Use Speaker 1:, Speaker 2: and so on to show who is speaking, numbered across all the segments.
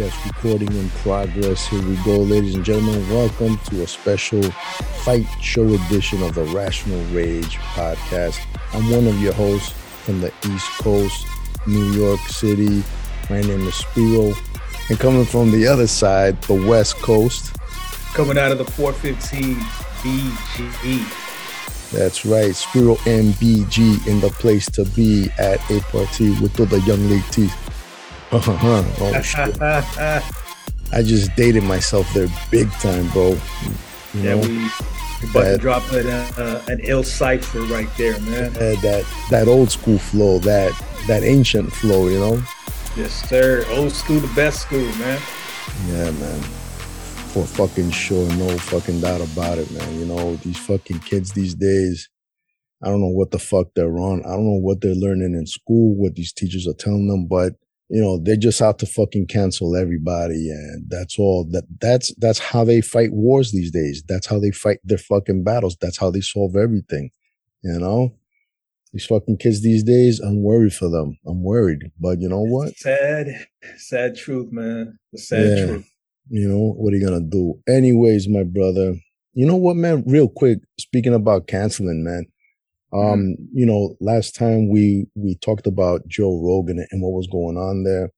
Speaker 1: Yes, recording in progress. Here we go, ladies and gentlemen. Welcome to a special fight show edition of the Rational Rage podcast. I'm one of your hosts from the East Coast, New York City. My name is Spiro. And coming from the other side, the West Coast.
Speaker 2: Coming out of the 415 BGE.
Speaker 1: That's right, Spiro MBG in the place to be at a party with all the young ladies. Uh-huh. Oh, shit. I just dated myself there big time, bro.
Speaker 2: You yeah, know? we about that, to drop an, uh, an ill cipher right there, man.
Speaker 1: Uh, that that old school flow, that that ancient flow, you know.
Speaker 2: Yes, sir. Old school, the best school, man.
Speaker 1: Yeah, man. For fucking sure, no fucking doubt about it, man. You know these fucking kids these days. I don't know what the fuck they're on. I don't know what they're learning in school, what these teachers are telling them, but you know, they're just out to fucking cancel everybody. And that's all that that's, that's how they fight wars these days. That's how they fight their fucking battles. That's how they solve everything. You know, these fucking kids these days, I'm worried for them. I'm worried, but you know what?
Speaker 2: Sad, sad truth, man. The sad yeah. truth.
Speaker 1: You know, what are you going to do? Anyways, my brother, you know what, man? Real quick, speaking about canceling, man, Mm-hmm. Um, you know, last time we we talked about Joe Rogan and what was going on there,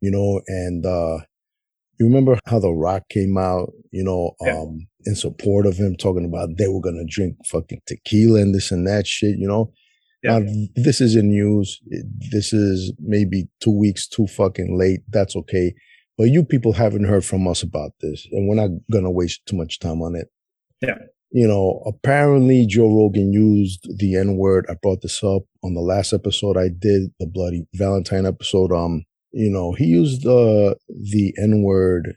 Speaker 1: you know, and uh you remember how The Rock came out, you know, yeah. um, in support of him, talking about they were gonna drink fucking tequila and this and that shit, you know. Yeah. Now, this is in news. This is maybe two weeks too fucking late. That's okay. But you people haven't heard from us about this, and we're not gonna waste too much time on it.
Speaker 2: Yeah
Speaker 1: you know, apparently Joe Rogan used the N word. I brought this up on the last episode I did, the Bloody Valentine episode. Um, you know, he used the the N word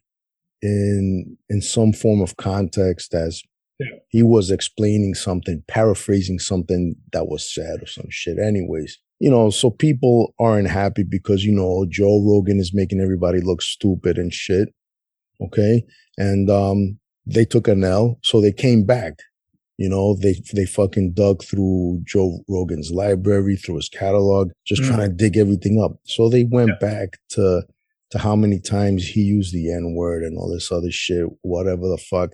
Speaker 1: in in some form of context as yeah. he was explaining something, paraphrasing something that was said or some shit. Anyways, you know, so people aren't happy because you know Joe Rogan is making everybody look stupid and shit. Okay, and um, they took an L, so they came back. You know, they they fucking dug through Joe Rogan's library, through his catalog, just mm. trying to dig everything up. So they went yeah. back to to how many times he used the N word and all this other shit, whatever the fuck.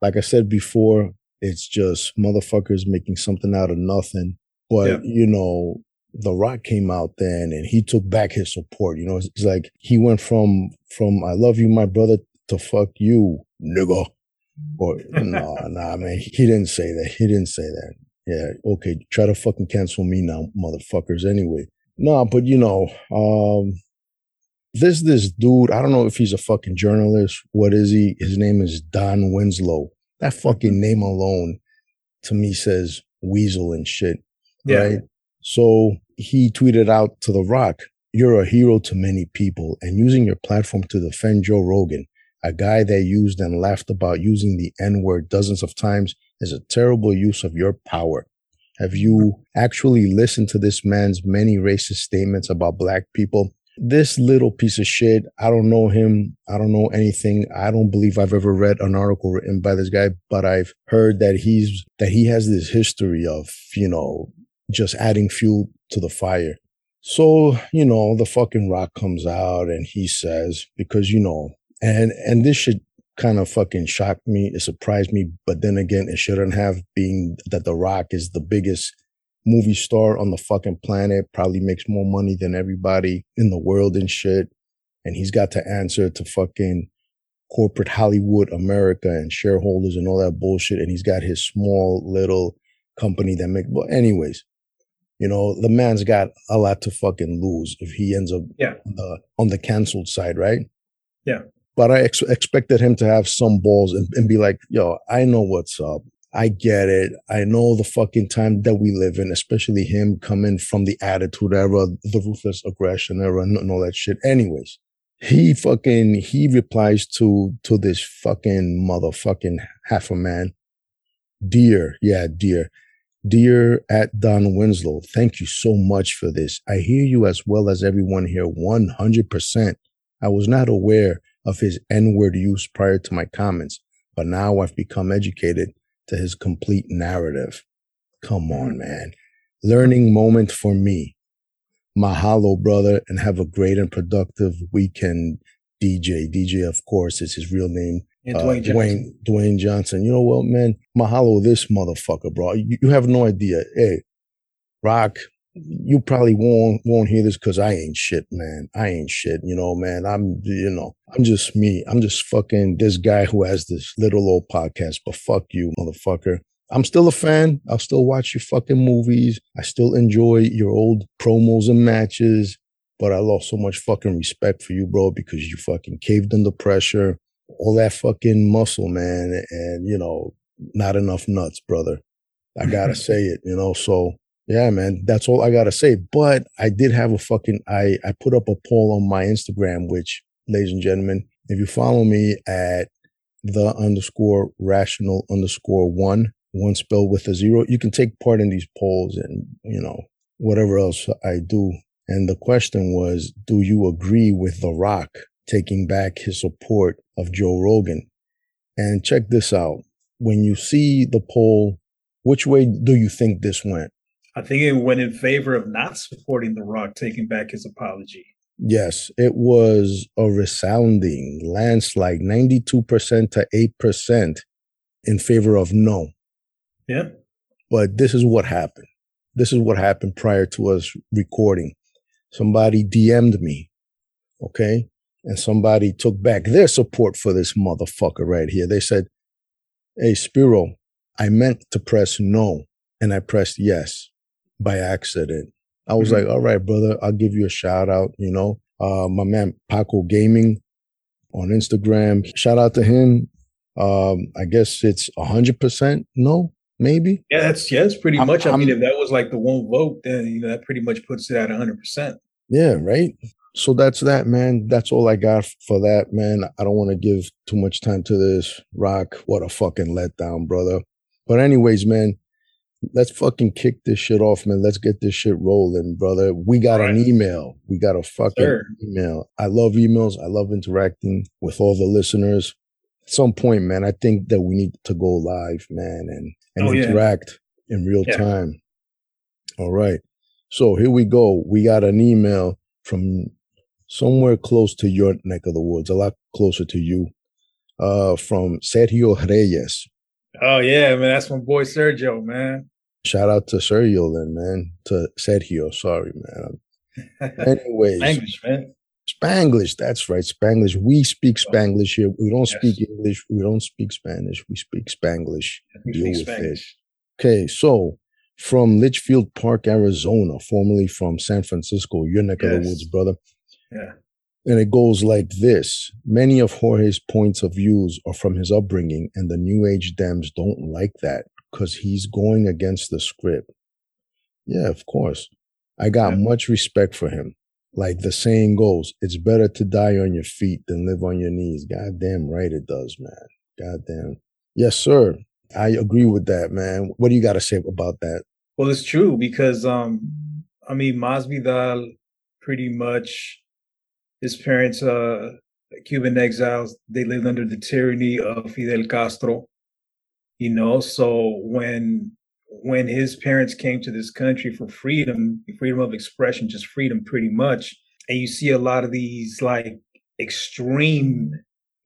Speaker 1: Like I said before, it's just motherfuckers making something out of nothing. But yeah. you know, the Rock came out then and he took back his support. You know, it's, it's like he went from from I love you, my brother, to fuck you, nigga. Or no, no, nah, man, he didn't say that. He didn't say that. Yeah, okay, try to fucking cancel me now, motherfuckers. Anyway, no, nah, but you know, um, this this dude. I don't know if he's a fucking journalist. What is he? His name is Don Winslow. That fucking name alone, to me, says weasel and shit. Yeah. Right. So he tweeted out to The Rock, "You're a hero to many people, and using your platform to defend Joe Rogan a guy that used and laughed about using the N word dozens of times is a terrible use of your power. Have you actually listened to this man's many racist statements about black people? This little piece of shit, I don't know him. I don't know anything. I don't believe I've ever read an article written by this guy, but I've heard that he's, that he has this history of, you know, just adding fuel to the fire. So, you know, the fucking rock comes out and he says, because, you know, and and this should kind of fucking shock me. It surprised me, but then again, it shouldn't have. Being that The Rock is the biggest movie star on the fucking planet, probably makes more money than everybody in the world and shit, and he's got to answer to fucking corporate Hollywood America and shareholders and all that bullshit. And he's got his small little company that make. But anyways, you know, the man's got a lot to fucking lose if he ends up
Speaker 2: yeah.
Speaker 1: on the on the canceled side, right?
Speaker 2: Yeah
Speaker 1: but I ex- expected him to have some balls and, and be like, yo, I know what's up. I get it. I know the fucking time that we live in, especially him coming from the attitude era, the ruthless aggression era, and all that shit. Anyways, he fucking, he replies to, to this fucking motherfucking half a man. Dear, yeah, dear. Dear at Don Winslow, thank you so much for this. I hear you as well as everyone here 100%. I was not aware of his N word use prior to my comments, but now I've become educated to his complete narrative. Come on, man. Learning moment for me. Mahalo, brother, and have a great and productive weekend, DJ. DJ, of course, is his real name.
Speaker 2: Yeah, Dwayne, uh, Johnson.
Speaker 1: Dwayne, Dwayne Johnson. You know what, man? Mahalo, this motherfucker, bro. You, you have no idea. Hey, Rock, you probably won't won't hear this because I ain't shit, man. I ain't shit, you know, man. I'm, you know, I'm just me. I'm just fucking this guy who has this little old podcast. But fuck you, motherfucker. I'm still a fan. I'll still watch your fucking movies. I still enjoy your old promos and matches. But I lost so much fucking respect for you, bro, because you fucking caved under pressure. All that fucking muscle, man, and you know, not enough nuts, brother. I gotta say it, you know. So yeah, man, that's all I gotta say. But I did have a fucking I I put up a poll on my Instagram, which, ladies and gentlemen, if you follow me at the underscore rational underscore one, one spelled with a zero, you can take part in these polls and you know whatever else I do. And the question was, do you agree with The Rock taking back his support of Joe Rogan? And check this out. When you see the poll, which way do you think this went?
Speaker 2: I think it went in favor of not supporting The Rock taking back his apology.
Speaker 1: Yes, it was a resounding landslide, 92% to 8% in favor of no.
Speaker 2: Yeah.
Speaker 1: But this is what happened. This is what happened prior to us recording. Somebody DM'd me, okay? And somebody took back their support for this motherfucker right here. They said, Hey, Spiro, I meant to press no, and I pressed yes by accident. I was mm-hmm. like, all right, brother, I'll give you a shout out. You know, uh, my man Paco Gaming on Instagram. Shout out to him. Um, I guess it's a hundred percent no, maybe.
Speaker 2: Yeah, that's yeah, that's pretty I'm, much. I I'm, mean, if that was like the one vote, then you know that pretty much puts it at a hundred percent.
Speaker 1: Yeah, right. So that's that, man. That's all I got for that, man. I don't want to give too much time to this. Rock, what a fucking letdown, brother. But anyways, man, let's fucking kick this shit off, man. Let's get this shit rolling, brother. We got right. an email. We got a fucking sure. email. I love emails. I love interacting with all the listeners. At some point, man, I think that we need to go live, man, and and oh, interact yeah. in real yeah. time. All right. So here we go. We got an email from somewhere close to your neck of the woods, a lot closer to you, uh, from Sergio Reyes.
Speaker 2: Oh yeah, man, that's my boy Sergio, man.
Speaker 1: Shout out to Sergio then, man. To Sergio, sorry, man. Anyways.
Speaker 2: Spanglish, man.
Speaker 1: Spanglish, that's right. Spanglish. We speak Spanglish here. We don't yes. speak English. We don't speak Spanish. We speak Spanglish.
Speaker 2: We Deal speak with Spanglish.
Speaker 1: it. Okay, so from Litchfield Park, Arizona, formerly from San Francisco, your neck yes. of the woods, brother.
Speaker 2: Yeah.
Speaker 1: And it goes like this. Many of Jorge's points of views are from his upbringing, and the New Age Dems don't like that because he's going against the script. Yeah, of course. I got yeah. much respect for him. Like the saying goes, it's better to die on your feet than live on your knees. God damn right it does, man. God damn. Yes, sir. I agree with that, man. What do you got to say about that?
Speaker 2: Well, it's true because, um, I mean, Masvidal pretty much, his parents, uh, Cuban exiles, they lived under the tyranny of Fidel Castro you know so when when his parents came to this country for freedom freedom of expression just freedom pretty much and you see a lot of these like extreme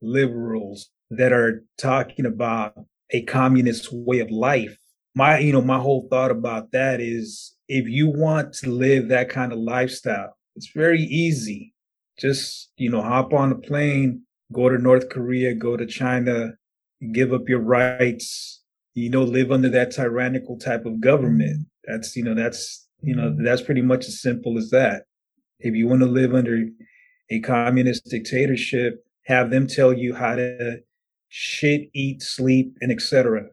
Speaker 2: liberals that are talking about a communist way of life my you know my whole thought about that is if you want to live that kind of lifestyle it's very easy. Just you know hop on a plane go to north korea go to china give up your rights, you know, live under that tyrannical type of government. That's, you know, that's, you know, that's pretty much as simple as that. If you want to live under a communist dictatorship, have them tell you how to shit, eat, sleep, and etc.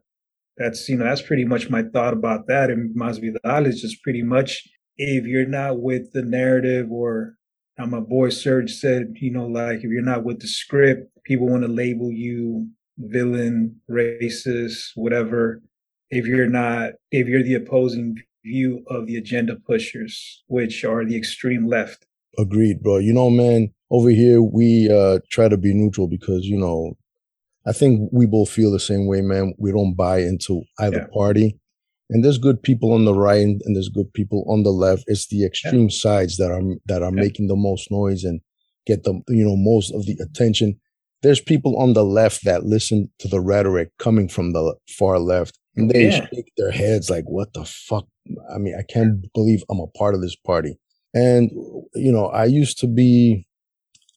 Speaker 2: That's, you know, that's pretty much my thought about that. And Masvidal is just pretty much if you're not with the narrative or how my boy Serge said, you know, like if you're not with the script, people want to label you villain, racist, whatever, if you're not, if you're the opposing view of the agenda pushers, which are the extreme left.
Speaker 1: Agreed, bro. You know, man, over here we uh try to be neutral because, you know, I think we both feel the same way, man. We don't buy into either yeah. party. and there's good people on the right and, there's good people on the left. It's the extreme yeah. sides that are that are yeah. making the most noise and get the you know most of the attention. There's people on the left that listen to the rhetoric coming from the far left, and they yeah. shake their heads like, "What the fuck?" I mean, I can't believe I'm a part of this party. And you know, I used to be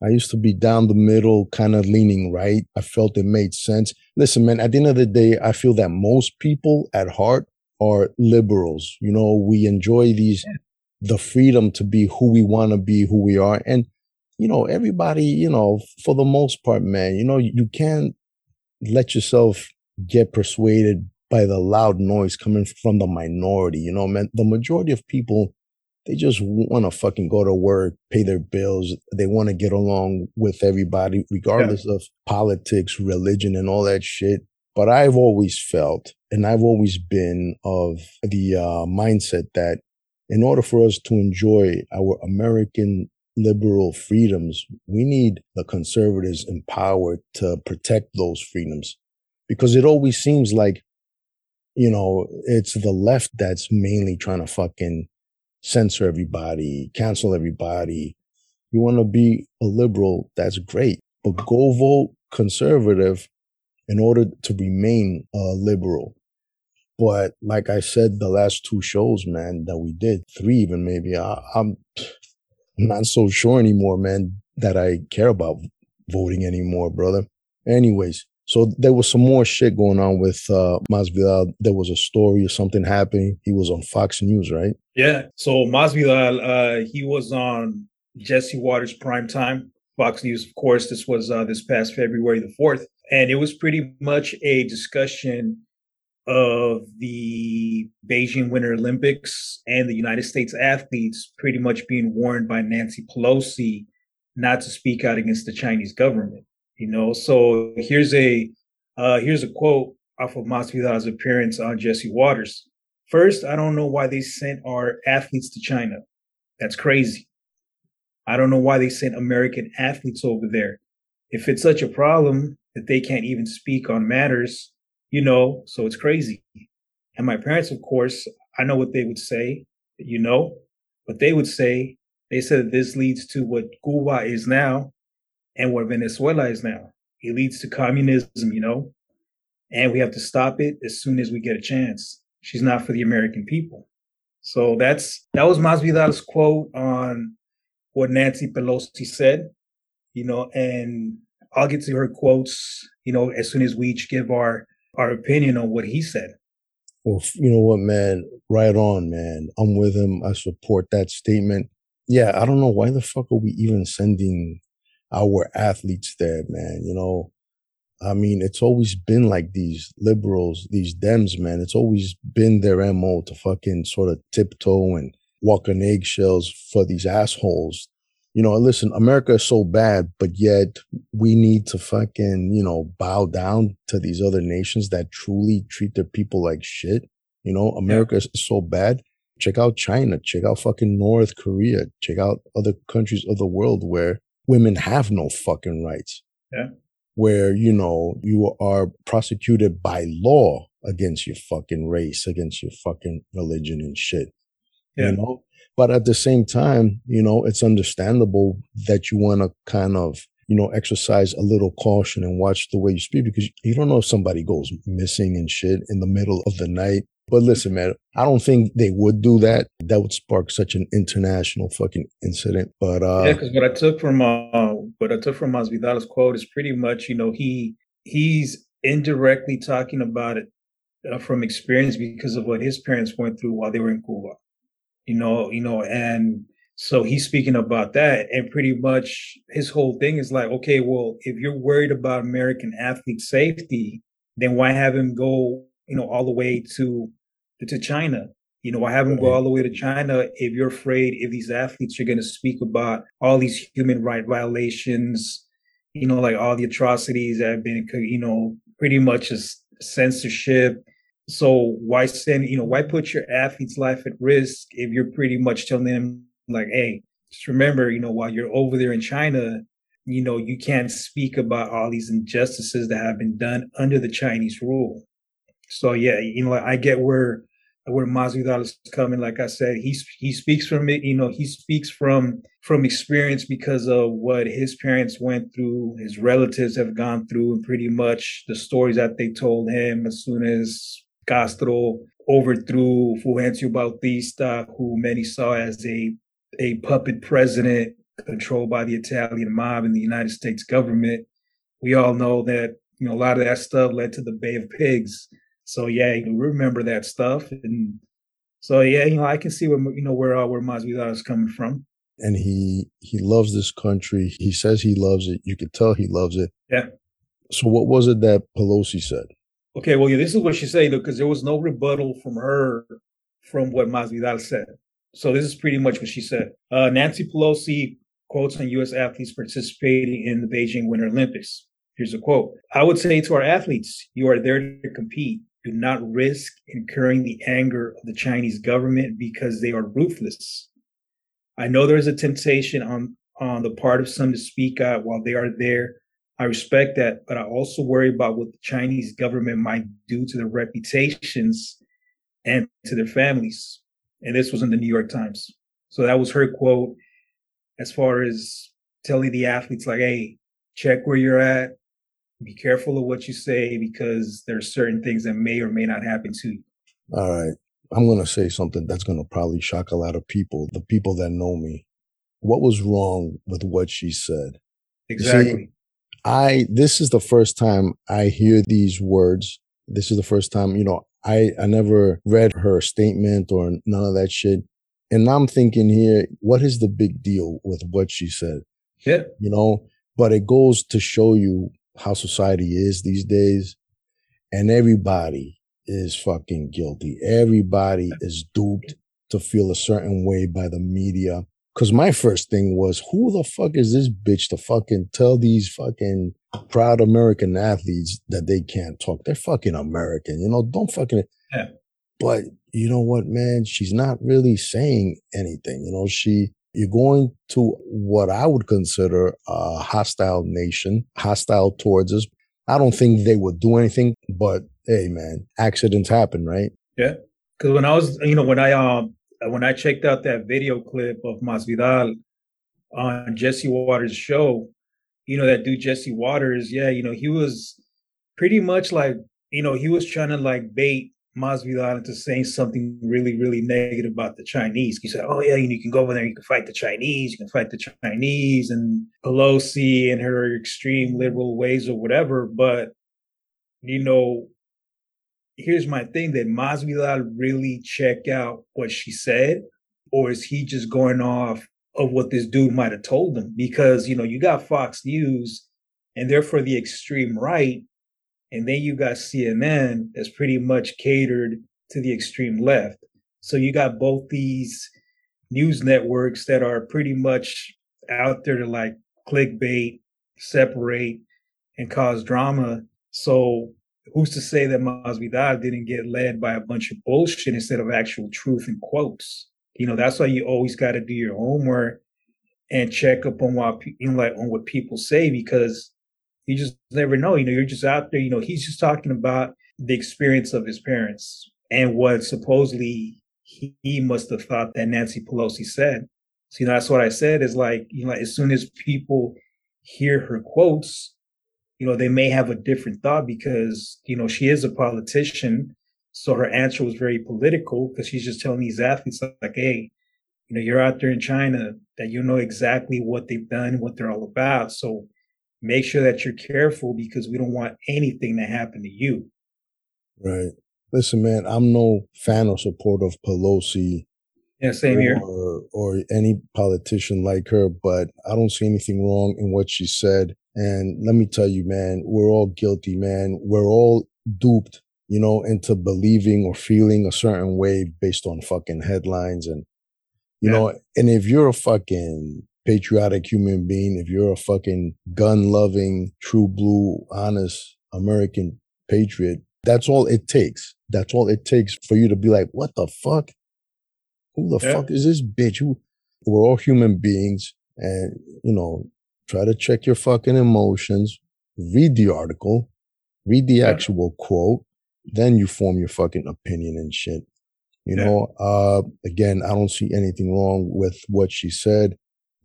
Speaker 1: I used to be down the middle, kind of leaning right. I felt it made sense. Listen, man, at the end of the day, I feel that most people at heart are liberals. You know, we enjoy these, the freedom to be who we want to be, who we are. And, you know, everybody, you know, for the most part, man, you know, you can't let yourself get persuaded by the loud noise coming from the minority. You know, man, the majority of people they just want to fucking go to work, pay their bills. They want to get along with everybody, regardless yeah. of politics, religion, and all that shit. But I've always felt, and I've always been of the uh, mindset that in order for us to enjoy our American liberal freedoms, we need the conservatives in power to protect those freedoms. Because it always seems like, you know, it's the left that's mainly trying to fucking censor everybody, cancel everybody. You want to be a liberal, that's great, but go vote conservative in order to remain a liberal. But like I said, the last two shows, man, that we did, three even maybe, I, I'm not so sure anymore, man, that I care about voting anymore, brother. Anyways, so there was some more shit going on with uh, Masvidal. There was a story or something happening. He was on Fox News, right?
Speaker 2: Yeah. So Masvidal, uh, he was on Jesse Watters prime time, Fox News. Of course, this was uh, this past February the fourth, and it was pretty much a discussion of the Beijing Winter Olympics and the United States athletes pretty much being warned by Nancy Pelosi not to speak out against the Chinese government. You know, so here's a uh, here's a quote off of Masvidal's appearance on Jesse Watters. First, I don't know why they sent our athletes to China. That's crazy. I don't know why they sent American athletes over there. If it's such a problem that they can't even speak on matters, you know, so it's crazy. And my parents, of course, I know what they would say, you know, but they would say, they said this leads to what Cuba is now and what Venezuela is now. It leads to communism, you know, and we have to stop it as soon as we get a chance. She's not for the American people. So that's that was Masvidal's quote on what Nancy Pelosi said, you know, and I'll get to her quotes, you know, as soon as we each give our our opinion on what he said.
Speaker 1: Well, you know what, man? Right on, man. I'm with him. I support that statement. Yeah, I don't know why the fuck are we even sending our athletes there, man. You know, I mean, it's always been like these liberals, these Dems, man. It's always been their MO to fucking sort of tiptoe and walk on eggshells for these assholes. You know, listen, America is so bad, but yet we need to fucking, you know, bow down to these other nations that truly treat their people like shit. You know, America yeah. is so bad. Check out China, check out fucking North Korea, check out other countries of the world where women have no fucking rights.
Speaker 2: Yeah.
Speaker 1: Where, you know, you are prosecuted by law against your fucking race, against your fucking religion and shit. Yeah. You know? But at the same time, you know, it's understandable that you want to kind of, you know, exercise a little caution and watch the way you speak because you don't know if somebody goes missing and shit in the middle of the night but listen, man, I don't think they would do that. That would spark such an international fucking incident. But uh
Speaker 2: yeah, because what I took from uh what I took from Masvidal's quote is pretty much, you know, he he's indirectly talking about it uh, from experience because of what his parents went through while they were in Cuba. You know, you know, and so he's speaking about that, and pretty much his whole thing is like, okay, well, if you're worried about American athlete safety, then why have him go, you know, all the way to to China. You know, why have him go all the way to China if you're afraid if these athletes are going to speak about all these human right violations, you know, like all the atrocities that have been, you know, pretty much as censorship. So why send, you know, why put your athlete's life at risk if you're pretty much telling them like, hey, just remember, you know, while you're over there in China, you know, you can't speak about all these injustices that have been done under the Chinese rule. So yeah, you know, I get where where Masvidal is coming. Like I said, he he speaks from it. You know, he speaks from from experience because of what his parents went through, his relatives have gone through, and pretty much the stories that they told him as soon as Castro overthrew Fulgencio Batista, who many saw as a a puppet president controlled by the Italian mob and the United States government. We all know that you know a lot of that stuff led to the Bay of Pigs so yeah, you remember that stuff, and so yeah, you know, I can see where you know where uh, where Masvidal is coming from.
Speaker 1: And he he loves this country. He says he loves it. You could tell he loves it.
Speaker 2: Yeah.
Speaker 1: So what was it that Pelosi said?
Speaker 2: Okay, well, yeah, this is what she said because there was no rebuttal from her from what Masvidal said. So this is pretty much what she said. Uh, Nancy Pelosi quotes on U.S. athletes participating in the Beijing Winter Olympics. Here's a quote. I would say to our athletes, you are there to compete do not risk incurring the anger of the Chinese government because they are ruthless. I know there is a temptation on, on the part of some to speak out while they are there. I respect that, but I also worry about what the Chinese government might do to their reputations and to their families. And this was in the New York Times. So that was her quote as far as telling the athletes, like, hey, check where you're at, be careful of what you say because there's certain things that may or may not happen to you.
Speaker 1: All right. I'm going to say something that's going to probably shock a lot of people, the people that know me. What was wrong with what she said?
Speaker 2: Exactly.
Speaker 1: I, this is the first time I hear these words. This is the first time, you know, I, I never read her statement or none of that shit. And I'm thinking here, what is the big deal with what she said?
Speaker 2: Yeah.
Speaker 1: You know, but it goes to show you how society is these days. And everybody is fucking guilty. Everybody is duped to feel a certain way by the media. Cause my first thing was, who the fuck is this bitch to fucking tell these fucking proud American athletes that they can't talk? They're fucking American, you know, don't fucking.
Speaker 2: Yeah.
Speaker 1: But you know what, man? She's not really saying anything. You know, she, you're going to what I would consider a hostile nation, hostile towards us. I don't think they would do anything, but hey, man, accidents happen, right?
Speaker 2: Yeah. Because when I was, you know, when I um Uh, when I checked out that video clip of Masvidal on Jesse Watters' show, you know, that dude Jesse Watters, yeah, you know, he was pretty much like, you know, he was trying to like bait Masvidal into saying something really, really negative about the Chinese. He said, "Oh yeah, you can go over there, you can fight the Chinese, you can fight the Chinese," and Pelosi and her extreme liberal ways or whatever. But you know, here's my thing: Did Masvidal really check out what she said, or is he just going off of what this dude might have told him? Because you know, you got Fox News, and they're for the extreme right and then you got CNN that's pretty much catered to the extreme left. So you got both these news networks that are pretty much out there to like clickbait, separate, and cause drama. So who's to say that Masvidal didn't get led by a bunch of bullshit instead of actual truth and quotes? You know, that's why you always got to do your homework and check up on what you know, like on what people say because you just never know. You know, you're just out there. You know, he's just talking about the experience of his parents and what supposedly he, he must have thought that Nancy Pelosi said. So, you know, that's what I said is like, you know, like, as soon as people hear her quotes, you know, they may have a different thought because, you know, she is a politician. So her answer was very political because she's just telling these athletes like, hey, you know, you're out there in China that you know exactly what they've done, what they're all about. So make sure that you're careful because we don't want anything to happen to you.
Speaker 1: Right. Listen, man, I'm no fan or support of Pelosi.
Speaker 2: Yeah, same
Speaker 1: or,
Speaker 2: here.
Speaker 1: Or any politician like her, but I don't see anything wrong in what she said. And let me tell you, man, we're all guilty, man. We're all duped, you know, into believing or feeling a certain way based on fucking headlines and, you yeah. know, and if you're a fucking patriotic human being, if you're a fucking gun loving, true blue, honest American patriot, that's all it takes. That's all it takes for you to be like, what the fuck? Who the yeah. fuck is this bitch? Who? We're all human beings. And, you know, try to check your fucking emotions, read the article, read the yeah. actual quote, then you form your fucking opinion and shit. You yeah. know, uh, again, I don't see anything wrong with what she said.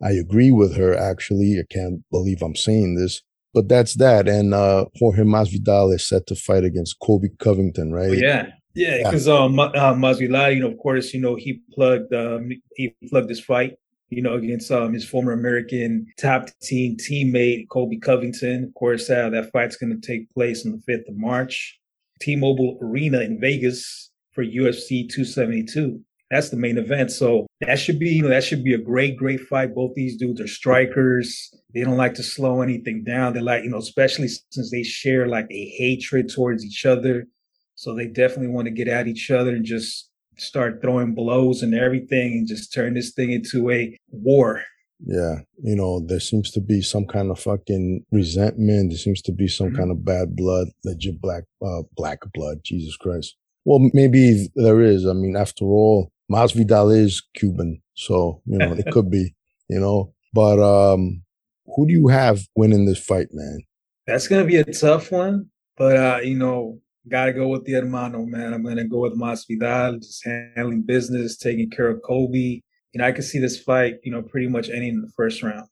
Speaker 1: I agree with her, actually. I can't believe I'm saying this, but that's that. And uh, Jorge Masvidal is set to fight against Colby Covington, right? Oh,
Speaker 2: yeah. Yeah, because yeah. um, uh, Masvidal, you know, of course, you know, he plugged um, he plugged this fight, you know, against um his former American top team teammate Colby Covington. Of course, uh, that fight's going to take place on the fifth of March, T-Mobile Arena in Vegas for UFC 272. That's the main event. So that should be, you know, that should be a great, great fight. Both these dudes are strikers. They don't like to slow anything down. They like, you know, especially since they share like a hatred towards each other. So they definitely want to get at each other and just start throwing blows and everything and just turn this thing into a war.
Speaker 1: Yeah. You know, there seems to be some kind of fucking resentment. There seems to be some mm-hmm. kind of bad blood, legit black, uh, black blood. Jesus Christ. Well, maybe there is. I mean, after all, Masvidal is Cuban, so you know it could be. You know, but um, who do you have winning this fight, man?
Speaker 2: That's gonna be a tough one, but uh, you know, gotta go with the hermano, man. I'm gonna go with Masvidal, just handling business, taking care of Colby. You know, I can see this fight, you know, pretty much ending in the first round.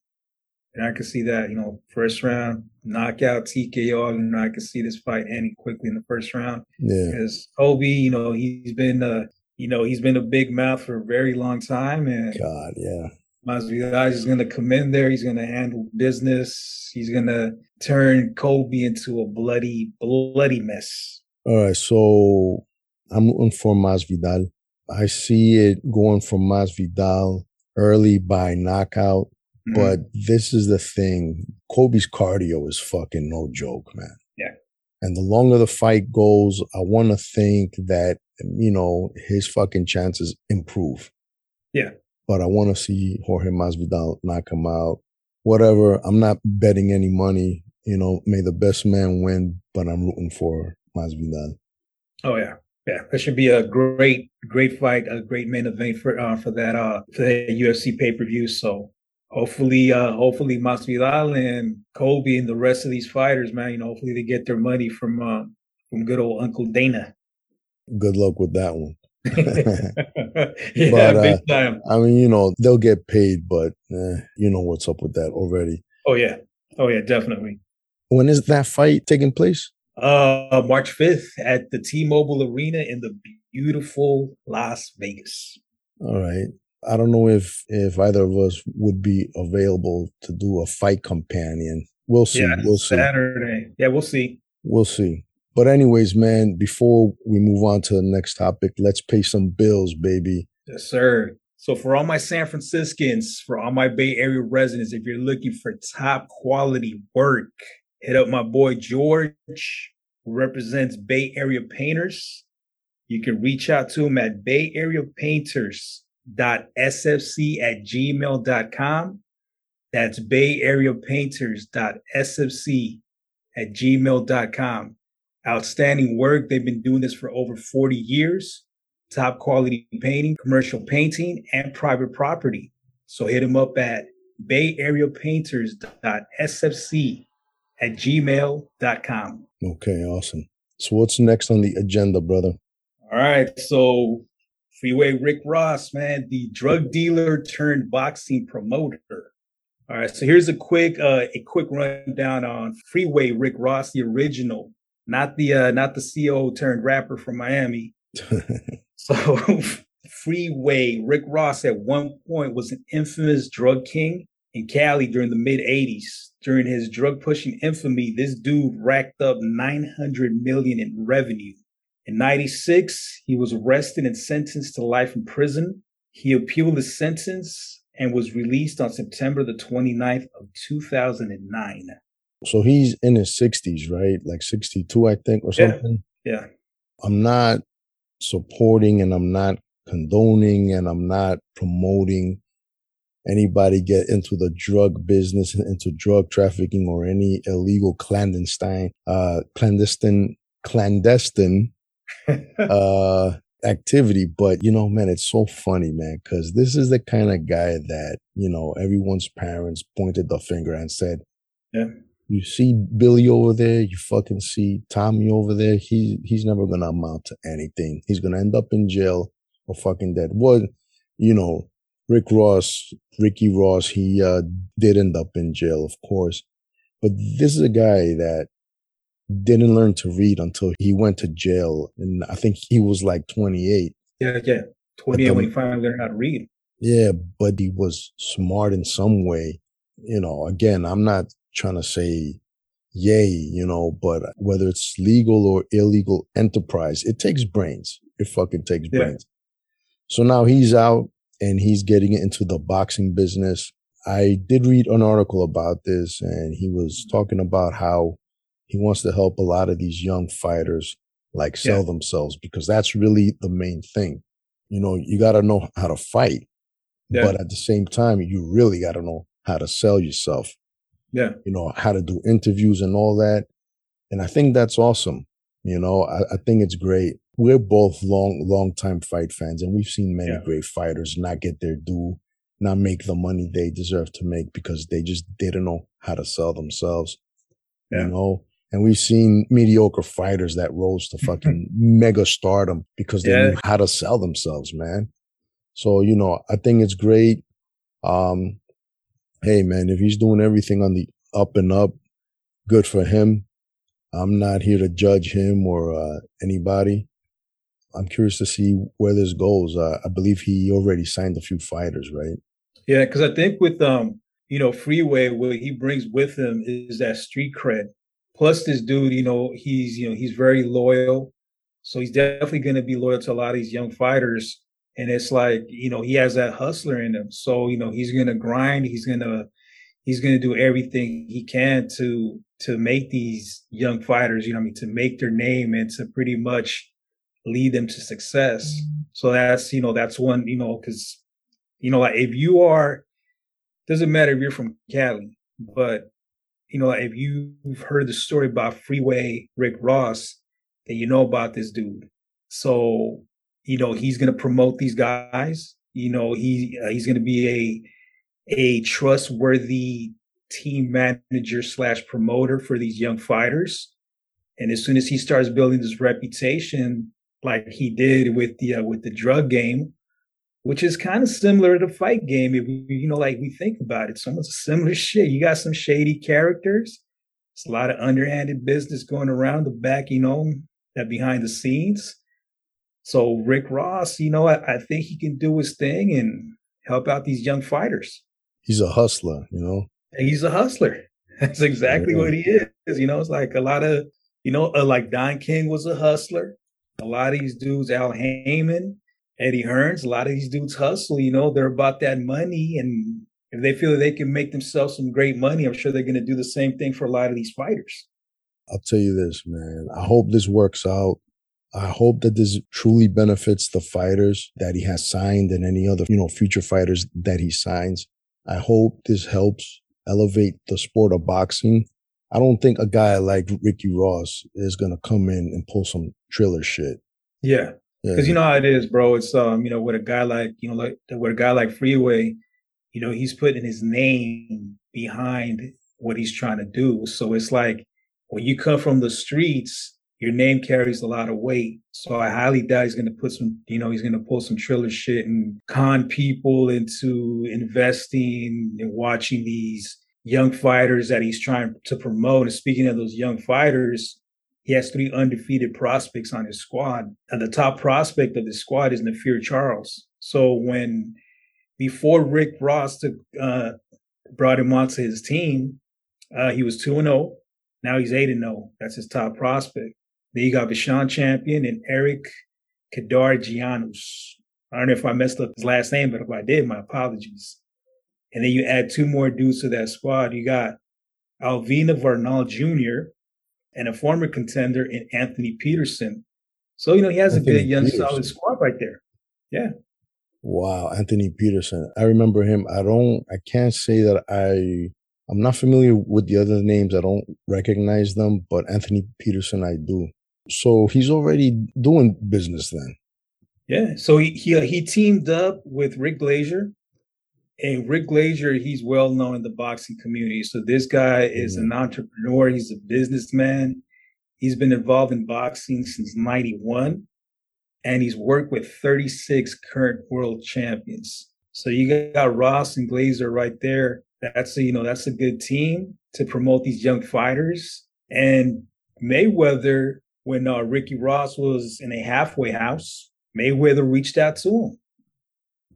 Speaker 2: And I can see that, you know, first round knockout TKO. And I can see this fight ending quickly in the first round.
Speaker 1: Yeah.
Speaker 2: Because Colby, you know, he's been, uh, you know, he's been a big mouth for a very long time. And
Speaker 1: God, yeah.
Speaker 2: Masvidal is going to come in there. He's going to handle business. He's going to turn Colby into a bloody, bloody mess.
Speaker 1: All right. So I'm looking for Masvidal. I see it going from Masvidal early by knockout Mm-hmm. But this is the thing. Colby's cardio is fucking no joke, man.
Speaker 2: Yeah.
Speaker 1: And the longer the fight goes, I want to think that, you know, his fucking chances improve.
Speaker 2: Yeah.
Speaker 1: But I want to see Jorge Masvidal knock him out. Whatever. I'm not betting any money. You know, may the best man win, but I'm rooting for Masvidal.
Speaker 2: Oh, yeah. Yeah, that should be a great, great fight, a great main event for uh, for that uh for the UFC pay per view. So hopefully, uh, hopefully Masvidal and Colby and the rest of these fighters, man, you know, hopefully they get their money from uh, from good old Uncle Dana.
Speaker 1: Good luck with that one.
Speaker 2: yeah, but, uh, big time.
Speaker 1: I mean, you know, they'll get paid, but eh, you know what's up with that already.
Speaker 2: Oh yeah, oh yeah, definitely.
Speaker 1: When is that fight taking place?
Speaker 2: Uh, March fifth at the T-Mobile Arena in the beautiful Las Vegas.
Speaker 1: All right. I don't know if if either of us would be available to do a fight companion. We'll see.
Speaker 2: Yeah,
Speaker 1: we'll see.
Speaker 2: Saturday. Yeah, we'll see.
Speaker 1: We'll see. But anyways, man, before we move on to the next topic, let's pay some bills, baby.
Speaker 2: Yes, sir. So for all my San Franciscans, for all my Bay Area residents, if you're looking for top quality work, hit up my boy George, who represents Bay Area Painters. You can reach out to him at Bay Area Painters sfc at gmail.com. That's Bay Area Painters sfc at gmail.com. Outstanding work. They've been doing this for over 40 years. Top quality painting, commercial painting, and private property. So hit them up at Bay Area Painters sfc at gmail.com.
Speaker 1: Okay, awesome. So what's next on the agenda, brother?
Speaker 2: All right. So Freeway Rick Ross, man, the drug dealer turned boxing promoter. All right, so here's a quick uh, a quick rundown on Freeway Rick Ross, the original, not the uh, not the CEO turned rapper from Miami. so Freeway Rick Ross at one point was an infamous drug king in Cali during the mid 80s. During his drug pushing infamy, this dude racked up 900 million in revenue. In 96, he was arrested and sentenced to life in prison. He appealed his sentence and was released on September the 29th of 2009.
Speaker 1: So he's in his 60s, right? Like 62, I think, or something.
Speaker 2: Yeah. yeah.
Speaker 1: I'm not supporting and I'm not condoning and I'm not promoting anybody get into the drug business, and into drug trafficking or any illegal clandestine, uh, clandestine, clandestine uh, activity. But you know, man, it's so funny, man, because this is the kind of guy that you know everyone's parents pointed the finger and said,
Speaker 2: "Yeah."
Speaker 1: You see Billy over there, you fucking see Tommy over there. He he's never gonna amount to anything. He's gonna end up in jail or fucking dead. Well, you know, Rick Ross, Ricky Ross, he uh, did end up in jail, of course. But this is a guy that didn't learn to read until he went to jail. And I think he was like 28.
Speaker 2: Yeah, yeah. 28 when he finally learned how to read.
Speaker 1: Yeah, but he was smart in some way. You know, again, I'm not trying to say yay, you know, but whether it's legal or illegal enterprise, it takes brains. It fucking takes yeah. brains. So now he's out and he's getting into the boxing business. I did read an article about this and he was mm-hmm. talking about how he wants to help a lot of these young fighters like sell yeah. themselves because that's really the main thing. You know, you got to know how to fight, yeah. but at the same time, you really got to know how to sell yourself.
Speaker 2: Yeah.
Speaker 1: You know, how to do interviews and all that. And I think that's awesome. You know, I, I think it's great. We're both long, long time fight fans and we've seen many yeah. great fighters not get their due, not make the money they deserve to make because they just didn't know how to sell themselves. Yeah. You know, and we've seen mediocre fighters that rose to fucking mega stardom because they yeah. knew how to sell themselves, man. So, you know, I think it's great. Um, hey, man, if he's doing everything on the up and up, good for him. I'm not here to judge him or uh, anybody. I'm curious to see where this goes. Uh, I believe he already signed a few fighters, right?
Speaker 2: Yeah, because I think with um, you know, Freeway, what he brings with him is that street cred. Plus, this dude, you know, he's you know he's very loyal, so he's definitely going to be loyal to a lot of these young fighters. And it's like you know he has that hustler in him, so you know he's going to grind. He's going to he's going to do everything he can to to make these young fighters, you know, I mean, to make their name and to pretty much lead them to success. So that's you know that's one you know because you know like if you are doesn't matter if you're from Cali, but you know, if you've heard the story about Freeway Rick Ross, then you know about this dude. So, you know, he's going to promote these guys. You know, he uh, he's going to be a a trustworthy team manager slash promoter for these young fighters. And as soon as he starts building this reputation, like he did with the uh, with the drug game, which is kind of similar to fight game. If we, you know, like we think about it, someone's a similar shit. You got some shady characters. It's a lot of underhanded business going around the back, you know, that behind the scenes. So Rick Ross, you know, I, I think he can do his thing and help out these young fighters.
Speaker 1: He's a hustler, you know.
Speaker 2: And he's a hustler. That's exactly yeah. what he is. You know, it's like a lot of, you know, uh, like Don King was a hustler. A lot of these dudes, Al Haymon, Eddie Hearns, a lot of these dudes hustle, you know, they're about that money. And if they feel they can make themselves some great money, I'm sure they're going to do the same thing for a lot of these fighters.
Speaker 1: I'll tell you this, man. I hope this works out. I hope that this truly benefits the fighters that he has signed and any other, you know, future fighters that he signs. I hope this helps elevate the sport of boxing. I don't think a guy like Ricky Ross is going to come in and pull some trailer shit.
Speaker 2: Yeah. Because you know how it is, bro. It's um, you know, with a guy like you know, like with a guy like Freeway, you know, he's putting his name behind what he's trying to do. So it's like when you come from the streets, your name carries a lot of weight. So I highly doubt he's gonna put some, you know, he's gonna pull some trailer shit and con people into investing and watching these young fighters that he's trying to promote. And speaking of those young fighters, he has three undefeated prospects on his squad. And the top prospect of the squad is Nafir Charles. So when before Rick Ross took, uh, brought him onto his team, uh, he was 2 and 0. Now he's 8 and 0. That's his top prospect. Then you got Vishawn Champion and Eric Kadargianus. I don't know if I messed up his last name, but if I did, my apologies. And then you add two more dudes to that squad. You got Alvina Vernal Jr., and a former contender in Anthony Peterson. So, you know, he has Anthony a good young Peterson. solid squad right there. Yeah.
Speaker 1: Wow, Anthony Peterson. I remember him. I don't I can't say that I I'm not familiar with the other names. I don't recognize them, but Anthony Peterson I do. So he's already doing business then.
Speaker 2: Yeah. So he he, he teamed up with Rick Glazier and Rick Glazier, he's well known in the boxing community. So this guy is mm-hmm. an entrepreneur. He's a businessman. He's been involved in boxing since 91. and he's worked with 36 current world champions. So you got Ross and Glazer right there. That's a, you know that's a good team to promote these young fighters. And Mayweather, when uh, Ricky Ross was in a halfway house, Mayweather reached out to him.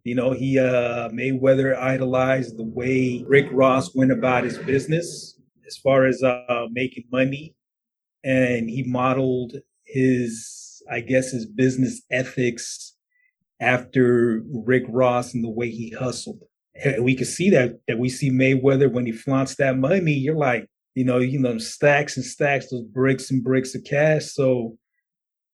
Speaker 2: You know, he uh, Mayweather idolized the way Rick Ross went about his business as far as uh, making money, and he modeled his, I guess, his business ethics after Rick Ross and the way he hustled. And we can see that that we see Mayweather when he flaunts that money. You're like, you know, you know, stacks and stacks, those bricks and bricks of cash. So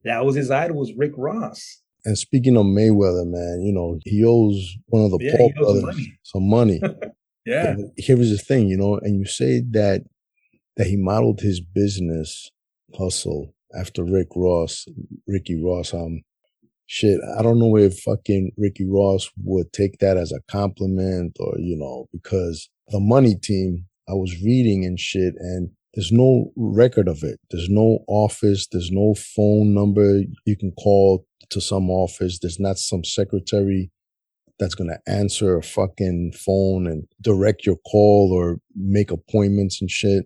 Speaker 2: that was his idol was Rick Ross.
Speaker 1: And speaking of Mayweather, man, you know, he owes one of the yeah, Paul brothers money. some money.
Speaker 2: yeah.
Speaker 1: Here's the thing, you know, and you say that that he modeled his business hustle after Rick Ross, Ricky Ross. Um, shit, I don't know if fucking Ricky Ross would take that as a compliment or you know because the money team. I was reading and shit, and there's no record of it. There's no office. There's no phone number you can call to some office. There's not some secretary that's going to answer a fucking phone and direct your call or make appointments and shit.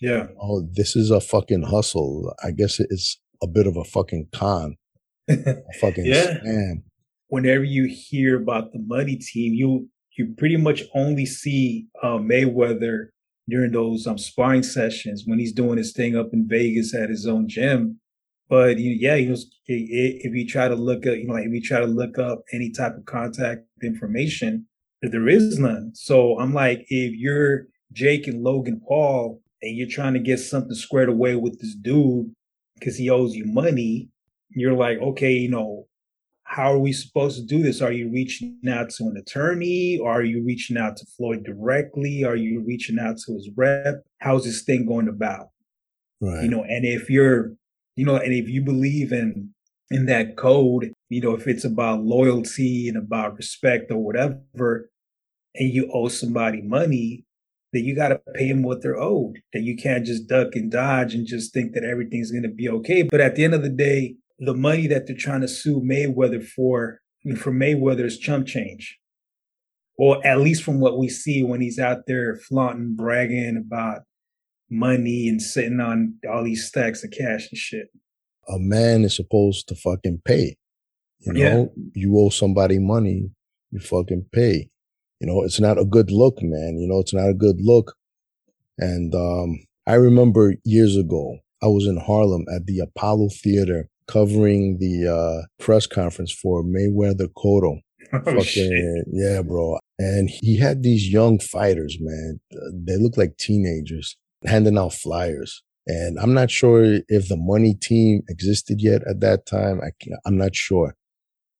Speaker 2: Yeah.
Speaker 1: Oh, this is a fucking hustle. I guess it's a bit of a fucking con. A fucking yeah. scam.
Speaker 2: Whenever you hear about the money team, you you pretty much only see uh, Mayweather during those um, sparring sessions when he's doing his thing up in Vegas at his own gym. But yeah, you know, if you try to look up, you know, like if you try to look up any type of contact information, there is none. So I'm like, if you're Jake and Logan Paul and you're trying to get something squared away with this dude because he owes you money, you're like, okay, you know, how are we supposed to do this? Are you reaching out to an attorney? Or are you reaching out to Floyd directly? Are you reaching out to his rep? How's this thing going about? Right. You know, and if you're you know, and if you believe in in that code, you know, if it's about loyalty and about respect or whatever, and you owe somebody money, then you got to pay them what they're owed. That you can't just duck and dodge and just think that everything's going to be okay. But at the end of the day, the money that they're trying to sue Mayweather for, for Mayweather's chump change. Or at least from what we see when he's out there flaunting, bragging about money and sitting on all these stacks of cash and shit.
Speaker 1: A man is supposed to fucking pay. You know, yeah. you owe somebody money, you fucking pay. You know, it's not a good look, man. You know, it's not a good look. And um, I remember years ago, I was in Harlem at the Apollo Theater covering the uh, press conference for Mayweather Cotto. Oh, fucking, shit. yeah, bro. And he had these young fighters, man. They look like teenagers handing out flyers. And I'm not sure if the money team existed yet at that time. I, I'm not sure.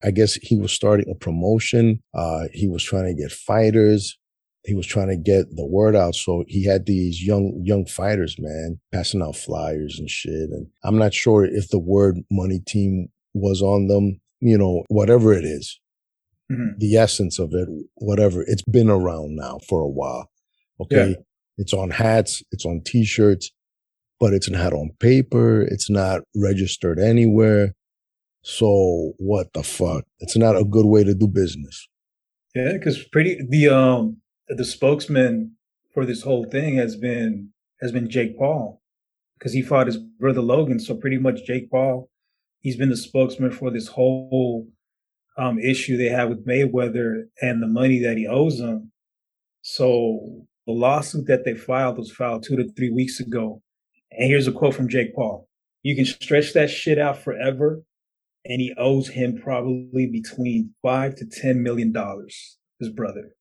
Speaker 1: I guess he was starting a promotion. Uh, he was trying to get fighters. He was trying to get the word out. So he had these young, young fighters, man, passing out flyers and shit. And I'm not sure if the word money team was on them, you know, whatever it is, mm-hmm. the essence of it, whatever. It's been around now for a while. Okay. Yeah. It's on hats, it's on t-shirts, but it's not on paper. It's not registered anywhere. So what the fuck? It's not a good way to do business.
Speaker 2: Yeah, because pretty the um the spokesman for this whole thing has been has been Jake Paul because he fought his brother Logan. So pretty much Jake Paul, he's been the spokesman for this whole um issue they have with Mayweather and the money that he owes them. So the lawsuit that they filed was filed two to three weeks ago. And here's a quote from Jake Paul. You can stretch that shit out forever. And he owes him probably between five to ten million dollars, his brother.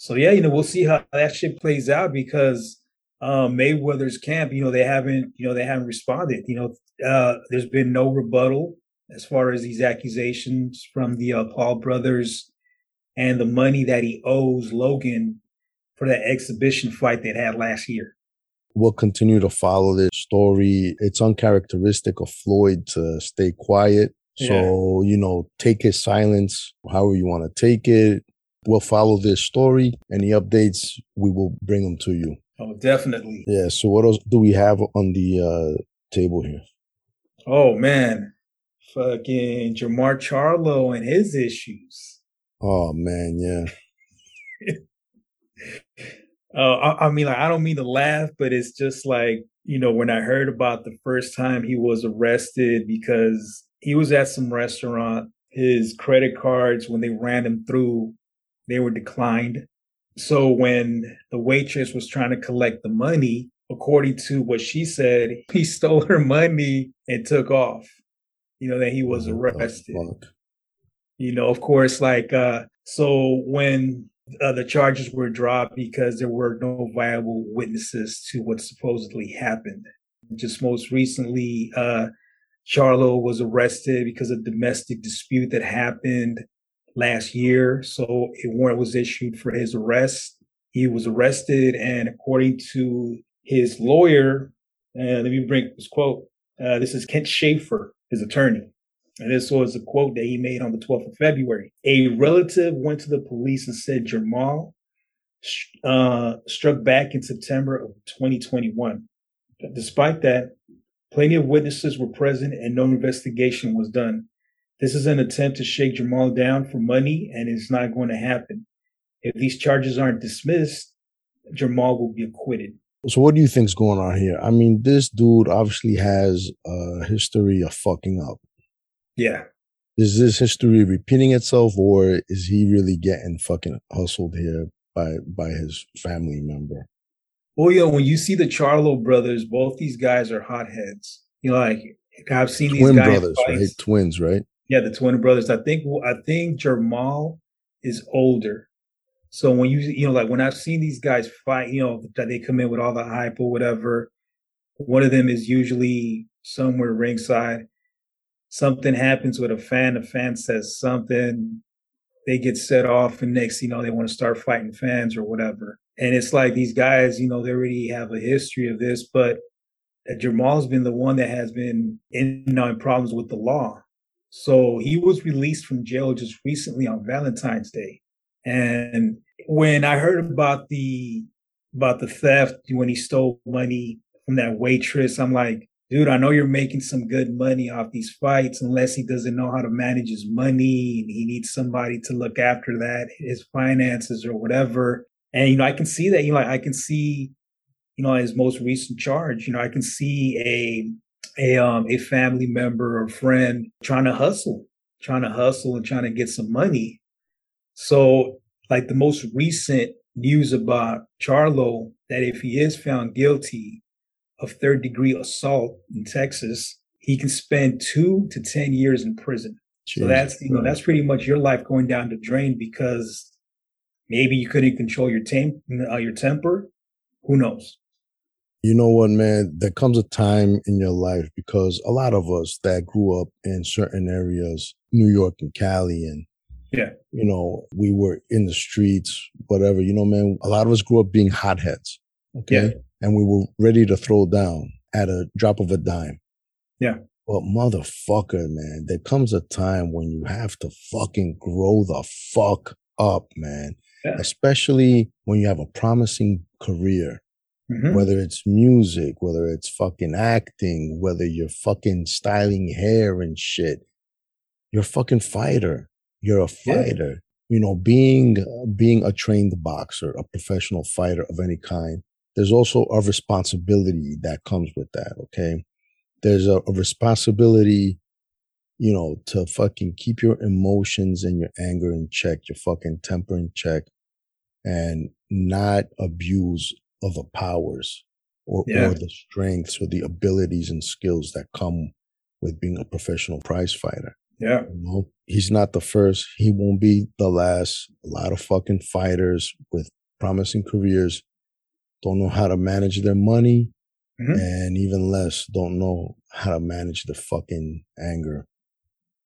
Speaker 2: So yeah, you know, we'll see how that shit plays out because um, Mayweather's camp, you know, they haven't, you know, they haven't responded. You know, uh, there's been no rebuttal as far as these accusations from the uh, Paul brothers and the money that he owes Logan for that exhibition fight they had last year.
Speaker 1: We'll continue to follow this story. It's uncharacteristic of Floyd to stay quiet. So, yeah. you know, take his silence however you want to take it. We'll follow this story. Any updates, we will bring them to you.
Speaker 2: Oh, definitely.
Speaker 1: Yeah. So, what else do we have on the uh, table here?
Speaker 2: Oh, man. fucking Jermall Charlo and his issues.
Speaker 1: Oh man, yeah.
Speaker 2: uh, I, I mean, like, I don't mean to laugh, but it's just like you know when I heard about the first time he was arrested because he was at some restaurant. His credit cards, when they ran him through, they were declined. So when the waitress was trying to collect the money, according to what she said, he stole her money and took off. You know, that he was arrested. You know, of course, like, uh, so when uh, the charges were dropped because there were no viable witnesses to what supposedly happened. Just most recently, uh, Charlo was arrested because of domestic dispute that happened last year. So a warrant was issued for his arrest. He was arrested, and according to his lawyer, uh, let me bring this quote. Uh, this is Kent Schaffer, his attorney. And this was a quote that he made on the 12th of February. A relative went to the police and said Jamal uh, struck back in September of 2021. Despite that, plenty of witnesses were present and no investigation was done. This is an attempt to shake Jamal down for money, and it's not going to happen. If these charges aren't dismissed, Jamal will be acquitted.
Speaker 1: So, what do you think's going on here? I mean, this dude obviously has a history of fucking up.
Speaker 2: Yeah.
Speaker 1: Is this history repeating itself, or is he really getting fucking hustled here by by his family member?
Speaker 2: Well, you know, when you see the Charlo brothers, both these guys are hotheads. You know, like I've seen
Speaker 1: Twin
Speaker 2: these guys
Speaker 1: brothers, right? Twins, right?
Speaker 2: Yeah, the twin brothers. I think I think Jamal is older. So when you you know like when I've seen these guys fight, you know that they come in with all the hype or whatever. One of them is usually somewhere ringside something happens with a fan, a fan says something, they get set off, and next, you know, they want to start fighting fans or whatever. And it's like these guys, you know, they already have a history of this, but uh, Jamal's been the one that has been in, in problems with the law. So he was released from jail just recently on Valentine's Day. And when I heard about the about the theft when he stole money from that waitress, I'm like, dude, I know you're making some good money off these fights, unless he doesn't know how to manage his money and he needs somebody to look after that, his finances or whatever. And, you know, I can see that, you know, I can see, you know, his most recent charge, you know, I can see a, um, a family member or friend trying to hustle, trying to hustle and trying to get some money. So like the most recent news about Charlo, that if he is found guilty, of third degree assault in Texas, he can spend two to 10 years in prison. Jesus so that's, you know, that's pretty much your life going down the drain because maybe you couldn't control your, tem- uh, your temper. Who knows?
Speaker 1: You know what, man? There comes a time in your life because a lot of us that grew up in certain areas, New York and Cali, and
Speaker 2: yeah,
Speaker 1: you know, we were in the streets, whatever. You know, man, a lot of us grew up being hotheads. Okay. Yeah and we were ready to throw down at a drop of a dime.
Speaker 2: Yeah.
Speaker 1: But motherfucker, man, there comes a time when you have to fucking grow the fuck up, man. Yeah. Especially when you have a promising career. Mm-hmm. Whether it's music, whether it's fucking acting, whether you're fucking styling hair and shit. You're a fucking fighter. You're a fighter. Yeah. You know, being being a trained boxer, a professional fighter of any kind, there's also a responsibility that comes with that. Okay. There's a, a responsibility, you know, to fucking keep your emotions and your anger in check, your fucking temper in check and not abuse of the powers or, yeah. or the strengths or the abilities and skills that come with being a professional prize fighter.
Speaker 2: Yeah.
Speaker 1: You know, he's not the first. He won't be the last. A lot of fucking fighters with promising careers don't know how to manage their money, mm-hmm. and even less don't know how to manage the fucking anger.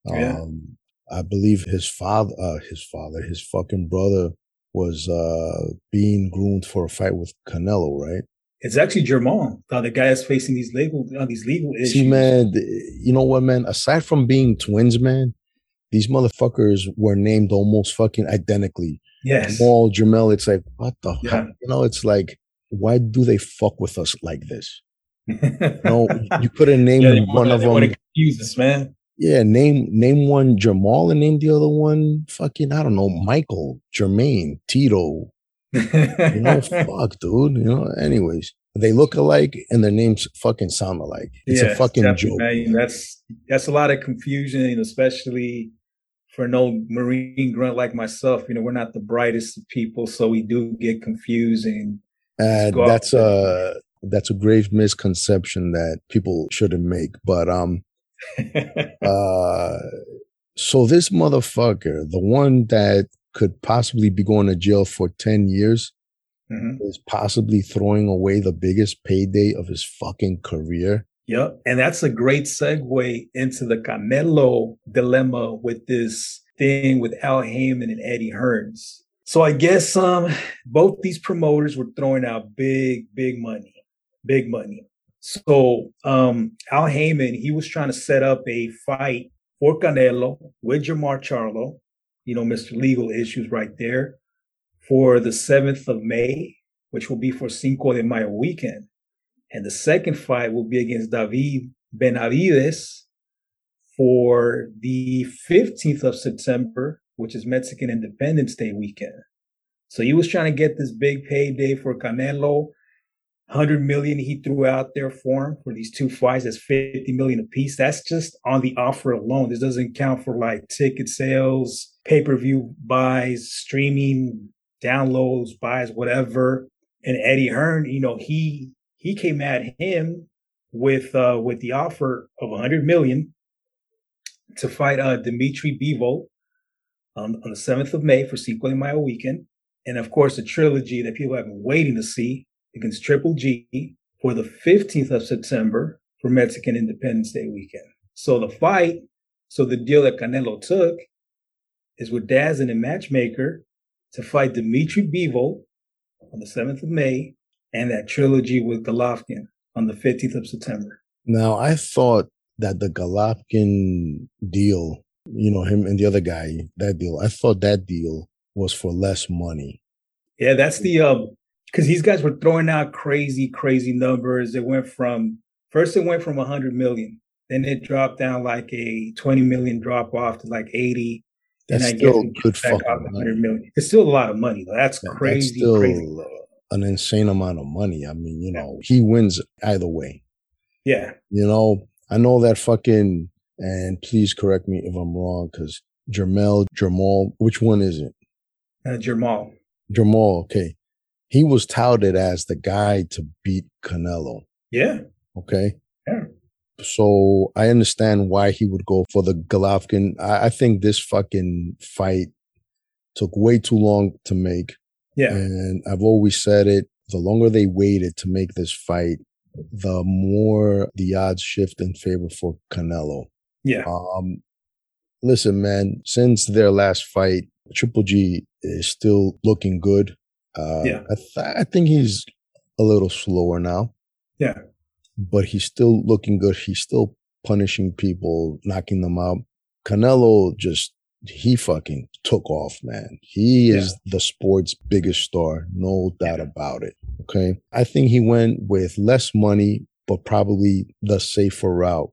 Speaker 1: Yeah. Um, I believe his father, uh, his father, his fucking brother was uh, being groomed for a fight with Canelo, right?
Speaker 2: It's actually. Uh, the guy is facing these legal, uh, these legal issues.
Speaker 1: See, man, you know what, man? Aside from being twins, man, these motherfuckers were named almost fucking identically.
Speaker 2: Yes.
Speaker 1: Jamal, Jamel, it's like, what the yeah. Heck? You know, it's like, why do they fuck with us like this? no, you could have name yeah, one of them.
Speaker 2: Confuse us, man.
Speaker 1: Yeah, name name one Jamal and name the other one fucking I don't know Michael, Jermaine, Tito. You know, fuck, dude. You know. Anyways, they look alike and their names fucking sound alike. It's a fucking joke.
Speaker 2: Man. That's that's a lot of confusion, especially for an old Marine grunt like myself. You know, we're not the brightest of people, so we do get confused and.
Speaker 1: And that's a that's a grave misconception that people shouldn't make. But um, uh, so this motherfucker, the one that could possibly be going to jail for 10 years, mm-hmm. is possibly throwing away the biggest payday of his fucking career.
Speaker 2: Yep. And that's a great segue into the Canelo dilemma with this thing with Al Haymon and Eddie Hearns. So I guess um both these promoters were throwing out big, big money, big money. So um Al Haymon, he was trying to set up a fight for Canelo with Jermall Charlo, you know, Mr. Legal Issues right there, for the 7th of May, which will be for Cinco de Mayo weekend. And the second fight will be against David Benavidez for the 15th of September, which is Mexican Independence Day weekend. So he was trying to get this big payday for Canelo. 100 million he threw out there for him for these two fights. That's 50 million apiece. That's just on the offer alone. This doesn't count for like ticket sales, pay per view buys, streaming, downloads, buys, whatever. And Eddie Hearn, you know, he he came at him with uh with the offer of 100 million to fight uh Dimitri Bivol um, on the 7th of May for Cinco de Mayo weekend. And of course, the trilogy that people have been waiting to see against Triple G for the 15th of September for Mexican Independence Day weekend. So the fight, so the deal that Canelo took is with Daz and a matchmaker to fight Dimitri Bivol on the 7th of May and that trilogy with Golovkin on the 15th of September.
Speaker 1: Now, I thought that the Golovkin deal, you know, him and the other guy, that deal, I thought that deal was for less money.
Speaker 2: Yeah, that's the um because these guys were throwing out crazy, crazy numbers. It went from first it went from 100 million, then it dropped down like a 20 million drop off to like 80.
Speaker 1: That's and I still guess good fucking
Speaker 2: 100 million. It's still a lot of money. Though. That's yeah, crazy, that's still crazy.
Speaker 1: An insane amount of money. I mean, you know, he wins either way.
Speaker 2: Yeah.
Speaker 1: You know, I know that fucking, and please correct me if I'm wrong, because Jermel, Jamal, which one is it?
Speaker 2: Uh, Jamal.
Speaker 1: Jamal, okay he was touted as the guy to beat Canelo.
Speaker 2: Yeah.
Speaker 1: Okay.
Speaker 2: Yeah.
Speaker 1: So I understand why he would go for the Golovkin. I, I think this fucking fight took way too long to make.
Speaker 2: Yeah.
Speaker 1: And I've always said it. The longer they waited to make this fight, the more the odds shift in favor for Canelo.
Speaker 2: Yeah.
Speaker 1: Um, listen, man, since their last fight, Triple G is still looking good. Uh, yeah. I, th- I think he's a little slower now.
Speaker 2: Yeah.
Speaker 1: But he's still looking good. He's still punishing people, knocking them out. Canelo just, he fucking took off, man. He is yeah. the sport's biggest star. No doubt about it. Okay. I think he went with less money, but probably the safer route.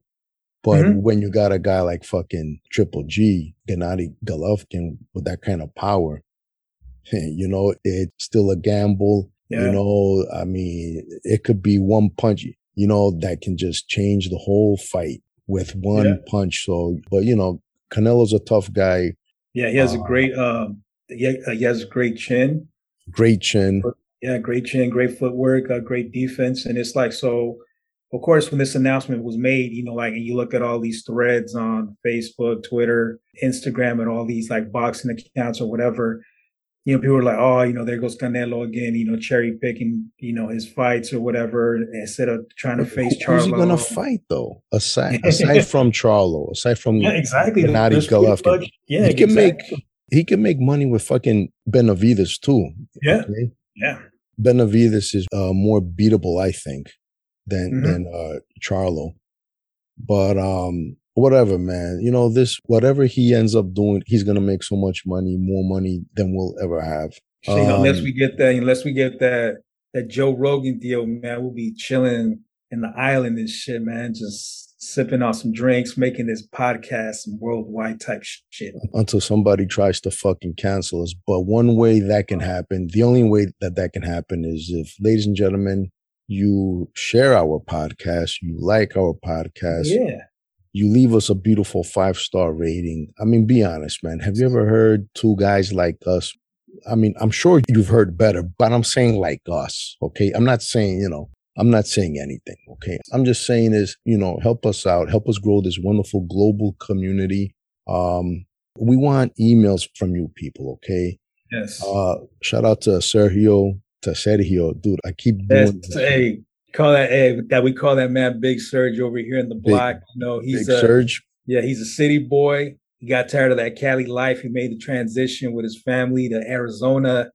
Speaker 1: But mm-hmm. when you got a guy like fucking Triple G, Gennady Golovkin with that kind of power, you know, it's still a gamble. Yeah. You know, I mean, it could be one punch, you know, that can just change the whole fight with one yeah. punch. So, but you know, Canelo's a tough guy.
Speaker 2: Yeah, he has uh, a great, um, he, he has a great chin.
Speaker 1: Great chin.
Speaker 2: Yeah, great chin, great footwork, uh, great defense. And it's like, so of course, when this announcement was made, you know, like you look at all these threads on Facebook, Twitter, Instagram, and all these like boxing accounts or whatever, you know, people are like, oh, you know, there goes Canelo again, you know, cherry picking, you know, his fights or whatever, instead of trying to face Charlo. Who's
Speaker 1: he gonna fight though? Aside aside from Charlo, aside from
Speaker 2: yeah, exactly.
Speaker 1: Gennady Golovkin,
Speaker 2: yeah,
Speaker 1: he can exactly. make he can make money with fucking Benavidez too.
Speaker 2: Yeah, okay? yeah.
Speaker 1: Benavidez is uh, more beatable, I think, than mm-hmm. than uh, Charlo. But um, whatever, man. You know, this, whatever he ends up doing, he's going to make so much money, more money than we'll ever have.
Speaker 2: um, unless we get that, unless we get that, that Joe Rogan deal, man, we'll be chilling in the island and shit, man. Just sipping on some drinks, making this podcast some worldwide type shit.
Speaker 1: Until somebody tries to fucking cancel us. But one way that can happen, the only way that that can happen is if, ladies and gentlemen, you share our podcast, you like our podcast.
Speaker 2: Yeah.
Speaker 1: You leave us a beautiful five star rating. I mean, be honest, man. Have you ever heard two guys like us? I mean, I'm sure you've heard better, but I'm saying like us. Okay. I'm not saying, you know, I'm not saying anything, okay? I'm just saying is, you know, help us out, help us grow this wonderful global community. Um, we want emails from you people, okay?
Speaker 2: Yes.
Speaker 1: Uh, shout out to Sergio, to Sergio, dude. I keep doing
Speaker 2: That's, hey, call that hey, that we call that man Big Surge over here in the block. Big, you know, he's
Speaker 1: Big a, Surge.
Speaker 2: Yeah, he's a city boy. He got tired of that Cali life. He made the transition with his family to Arizona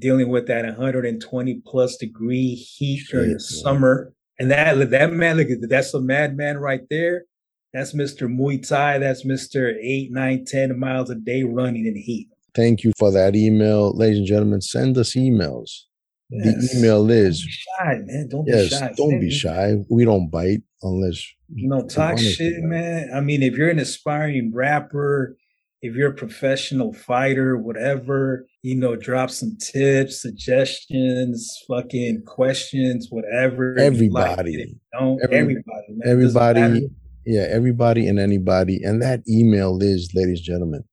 Speaker 2: dealing with that 120 plus degree heat during the summer. And that that man, look at that, that's a madman right there. That's Mr. Muay Thai. That's Mr. Eight, nine, 10 miles a day running in heat.
Speaker 1: Thank you for that email. Ladies and gentlemen, send us emails. Yes. The email is
Speaker 2: don't shy, man. Don't
Speaker 1: yes,
Speaker 2: be shy.
Speaker 1: Don't be shy. We don't bite unless
Speaker 2: you know talk shit, man. I mean, if you're an aspiring rapper, if you're a professional fighter, whatever, you know, drop some tips, suggestions, fucking questions, whatever.
Speaker 1: Everybody. Like
Speaker 2: don't Every, everybody, man.
Speaker 1: Everybody. Yeah, everybody and anybody. And that email is, ladies and gentlemen,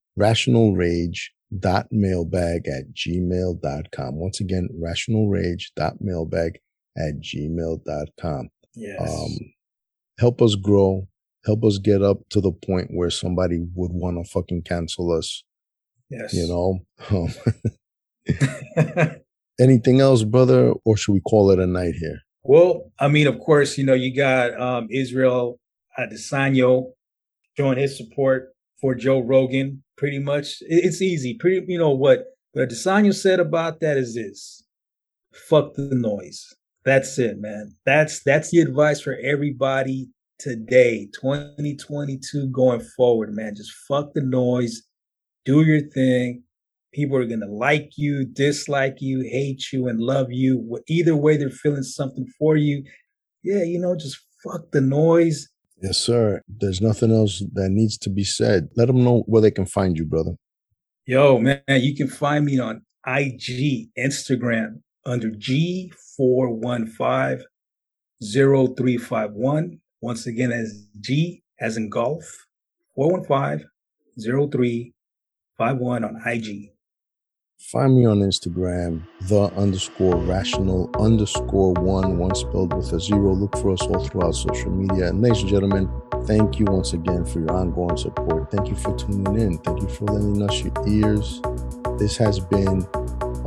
Speaker 1: rationalrage.mailbag at gmail.com. Once again, rationalrage.mailbag at gmail.com.
Speaker 2: Yes. Um,
Speaker 1: help us grow help us get up to the point where somebody would want to fucking cancel us.
Speaker 2: Yes.
Speaker 1: You know? Um, Anything else, brother? Or should we call it a night here?
Speaker 2: Well, I mean, of course, you know, you got um, Israel Adesanya showing his support for Joe Rogan. Pretty much, it's easy. Pretty, you know what? What Adesanya said about that is this: "Fuck the noise." That's it, man. That's that's the advice for everybody today, 2022 going forward, man. Just fuck the noise, do your thing. People are to like you, dislike you, hate you, and love you. Either way, they're feeling something for you. Yeah, you know, just fuck the noise.
Speaker 1: Yes, sir. There's nothing else that needs to be said. Let them know where they can find you, brother.
Speaker 2: Yo, man, you can find me on IG, Instagram under G4150351. Once again, as G as in golf, 415-0351 on IG.
Speaker 1: Find me on Instagram, the underscore rational underscore one, one spelled with a zero. Look for us all throughout social media. And ladies and gentlemen, thank you once again for your ongoing support. Thank you for tuning in. Thank you for lending us your ears. This has been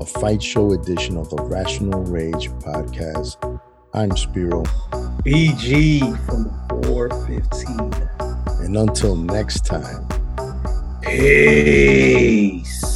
Speaker 1: a fight show edition of the Rational Rage podcast. I'm Spiro.
Speaker 2: BG from 415.
Speaker 1: And until next time,
Speaker 2: peace.